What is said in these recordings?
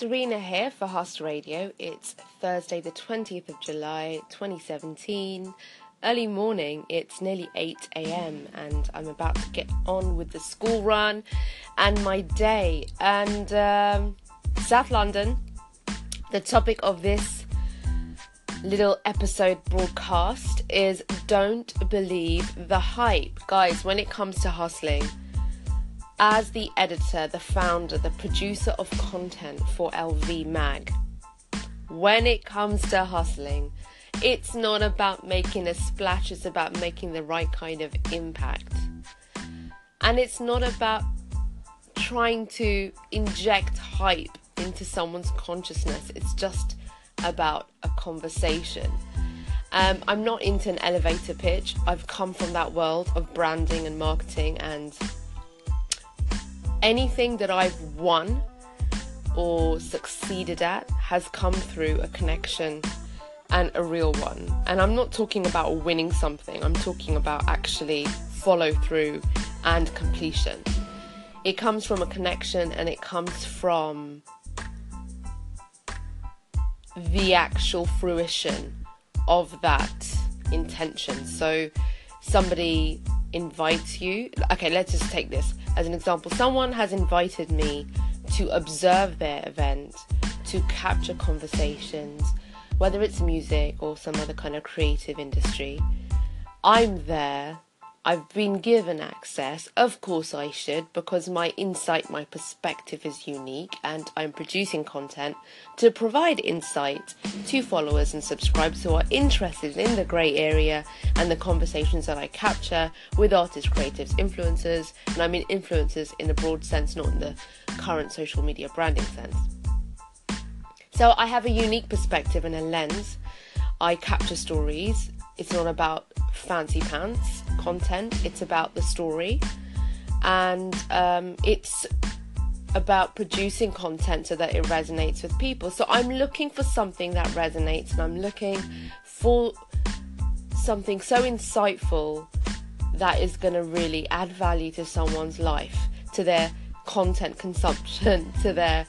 Serena here for Huss Radio. It's Thursday, the 20th of July, 2017. Early morning, it's nearly 8 a.m., and I'm about to get on with the school run and my day. And um, South London, the topic of this little episode broadcast is Don't Believe the Hype. Guys, when it comes to hustling, as the editor, the founder, the producer of content for LV Mag, when it comes to hustling, it's not about making a splash, it's about making the right kind of impact. And it's not about trying to inject hype into someone's consciousness, it's just about a conversation. Um, I'm not into an elevator pitch. I've come from that world of branding and marketing and anything that I've won or succeeded at has come through a connection and a real one. And I'm not talking about winning something, I'm talking about actually follow through and completion. It comes from a connection and it comes from the actual fruition of that intention. So somebody invites you. Okay, let's just take this as an example. Someone has invited me to observe their event, to capture conversations, whether it's music or some other kind of creative industry. I'm there I've been given access. Of course, I should, because my insight, my perspective is unique, and I'm producing content to provide insight to followers and subscribers who are interested in the grey area and the conversations that I capture with artists, creatives, influencers, and I mean influencers in a broad sense, not in the current social media branding sense. So I have a unique perspective and a lens. I capture stories. It's not about fancy pants content, it's about the story, and um, it's about producing content so that it resonates with people. So I'm looking for something that resonates, and I'm looking for something so insightful that is going to really add value to someone's life, to their content consumption, to their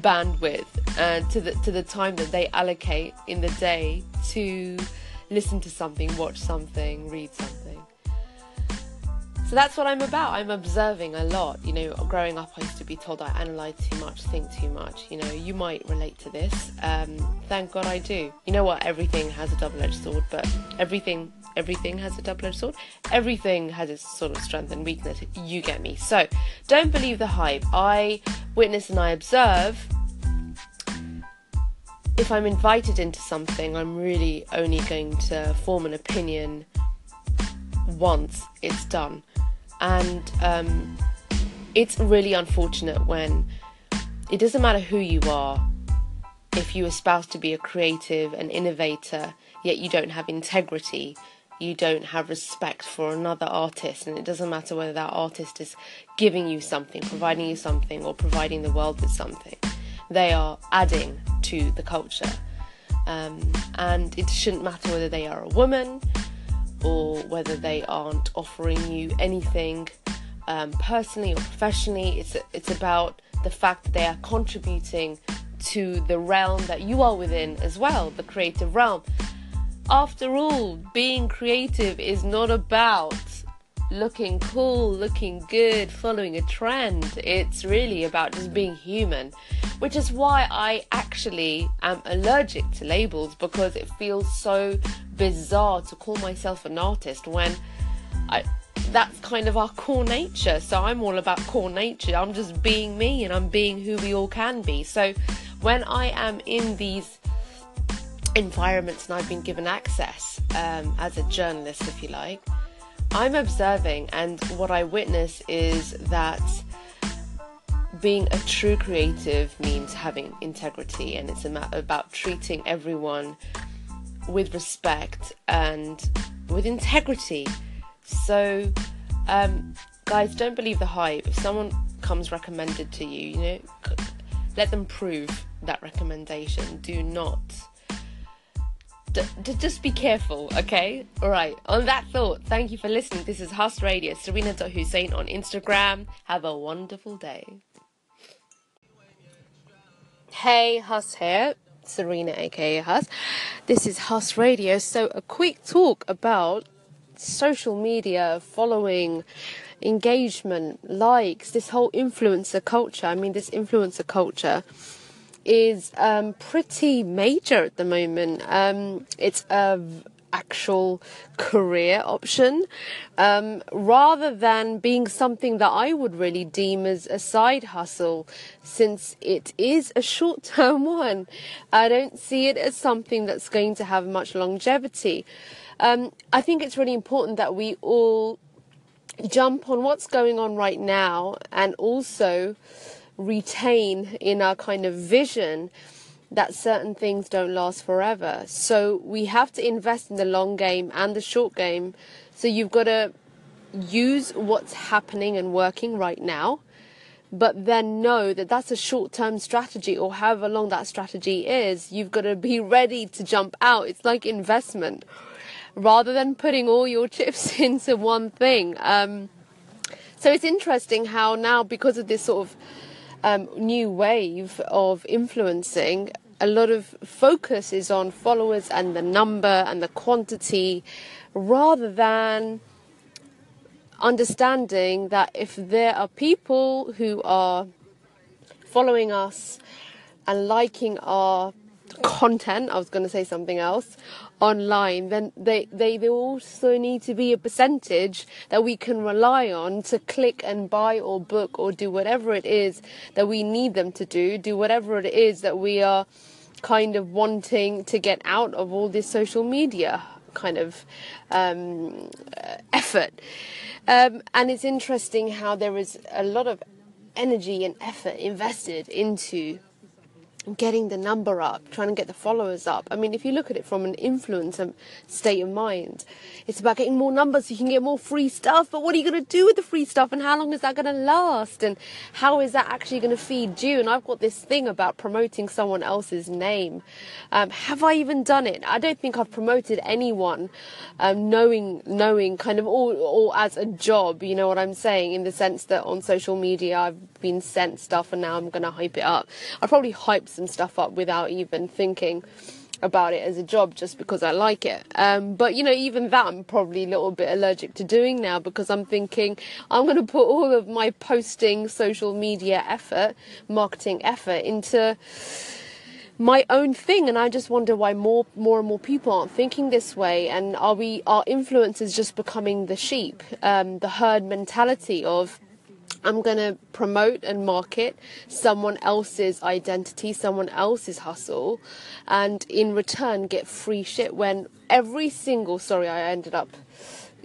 bandwidth, and to the to the time that they allocate in the day to listen to something, watch something, read something. So that's what I'm about. I'm observing a lot. You know, growing up, I used to be told I analyze too much, think too much. You know, you might relate to this. Um, thank God I do. You know what? Everything has a double-edged sword, but everything, everything has a double-edged sword. Everything has its sort of strength and weakness. You get me. So, don't believe the hype. I witness and I observe if I'm invited into something, I'm really only going to form an opinion once it's done. And um, it's really unfortunate when it doesn't matter who you are, if you espouse to be a creative, an innovator, yet you don't have integrity, you don't have respect for another artist, and it doesn't matter whether that artist is giving you something, providing you something, or providing the world with something they are adding to the culture. Um, and it shouldn't matter whether they are a woman or whether they aren't offering you anything um, personally or professionally. It's it's about the fact that they are contributing to the realm that you are within as well, the creative realm. After all, being creative is not about looking cool, looking good, following a trend. It's really about just being human, which is why I actually am allergic to labels because it feels so bizarre to call myself an artist when I that's kind of our core nature. So I'm all about core nature. I'm just being me and I'm being who we all can be. So when I am in these environments and I've been given access um, as a journalist, if you like, I'm observing, and what I witness is that being a true creative means having integrity, and it's about treating everyone with respect and with integrity. So, um, guys, don't believe the hype. If someone comes recommended to you, you know, let them prove that recommendation. Do not D- just be careful, okay? All right. On that thought, thank you for listening. This is Huss Radio, Serena Hussein on Instagram. Have a wonderful day. Hey, Huss here. Serena, aka Huss. This is Huss Radio. So, a quick talk about social media, following, engagement, likes, this whole influencer culture. I mean, this influencer culture is um, pretty major at the moment. Um, it's a actual career option um, rather than being something that I would really deem as a side hustle since it is a short term one. I don't see it as something that's going to have much longevity. Um, I think it's really important that we all jump on what's going on right now and also retain in our kind of vision that certain things don't last forever. So we have to invest in the long game and the short game. So you've got to use what's happening and working right now, but then know that that's a short term strategy or however long that strategy is. You've got to be ready to jump out. It's like investment rather than putting all your chips into one thing. Um, so it's interesting how now, because of this sort of um, new wave of influencing, a lot of focus is on followers and the number and the quantity rather than understanding that if there are people who are following us and liking our content, I was going to say something else, online, then they, they, they also need to be a percentage that we can rely on to click and buy or book or do whatever it is that we need them to do, do whatever it is that we are kind of wanting to get out of all this social media kind of um, effort. Um, and it's interesting how there is a lot of energy and effort invested into getting the number up, trying to get the followers up. I mean, if you look at it from an influencer state of mind, it's about getting more numbers so you can get more free stuff. But what are you going to do with the free stuff and how long is that going to last? And how is that actually going to feed you? And I've got this thing about promoting someone else's name. Um, have I even done it? I don't think I've promoted anyone um, knowing, knowing kind of all, all as a job, you know what I'm saying? In the sense that on social media I've been sent stuff and now I'm going to hype it up. I probably hyped some stuff up without even thinking about it as a job just because I like it. Um, but you know, even that I'm probably a little bit allergic to doing now because I'm thinking I'm going to put all of my posting, social media effort, marketing effort into my own thing and I just wonder why more more and more people aren't thinking this way and are we are influencers just becoming the sheep um, the herd mentality of I'm going to promote and market someone else's identity, someone else's hustle, and in return get free shit when every single, sorry, I ended up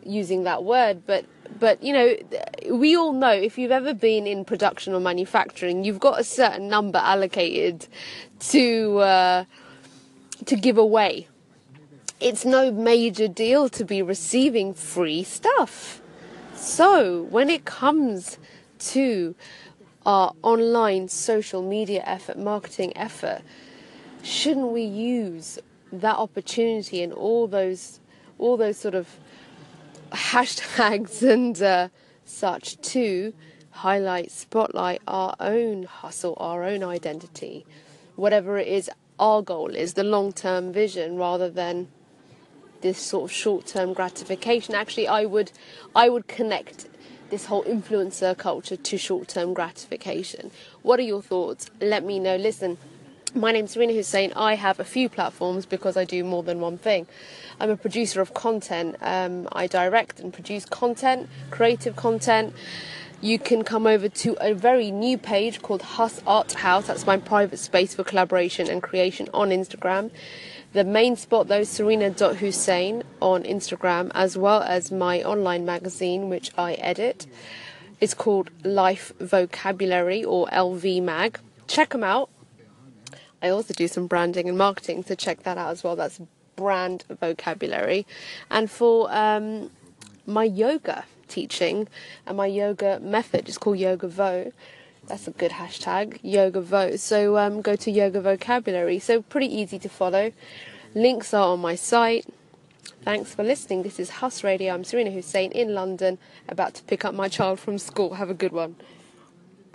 using that word, but but you know, we all know if you've ever been in production or manufacturing, you've got a certain number allocated to uh, to give away. It's no major deal to be receiving free stuff. So when it comes to our online social media effort, marketing effort, shouldn't we use that opportunity and all those all those sort of hashtags and uh, such to highlight, spotlight our own hustle, our own identity, whatever it is our goal is, the long term vision rather than this sort of short term gratification. Actually, I would I would connect this whole influencer culture to short term gratification. What are your thoughts? Let me know. Listen, my name's Serena Hussein. I have a few platforms because I do more than one thing. I'm a producer of content. Um, I direct and produce content, creative content. You can come over to a very new page called Huss Art House. That's my private space for collaboration and creation on Instagram. The main spot though, serena.hussein on Instagram, as well as my online magazine, which I edit. It's called Life Vocabulary or LV Mag. Check them out. I also do some branding and marketing, so check that out as well. That's brand vocabulary. And for um, my yoga teaching and my yoga method, it's called Yoga Vo that's a good hashtag, Yoga Vote. So um, go to Yoga Vocabulary. So pretty easy to follow. Links are on my site. Thanks for listening. This is Huss Radio. I'm Serena Hussein in London, about to pick up my child from school. Have a good one.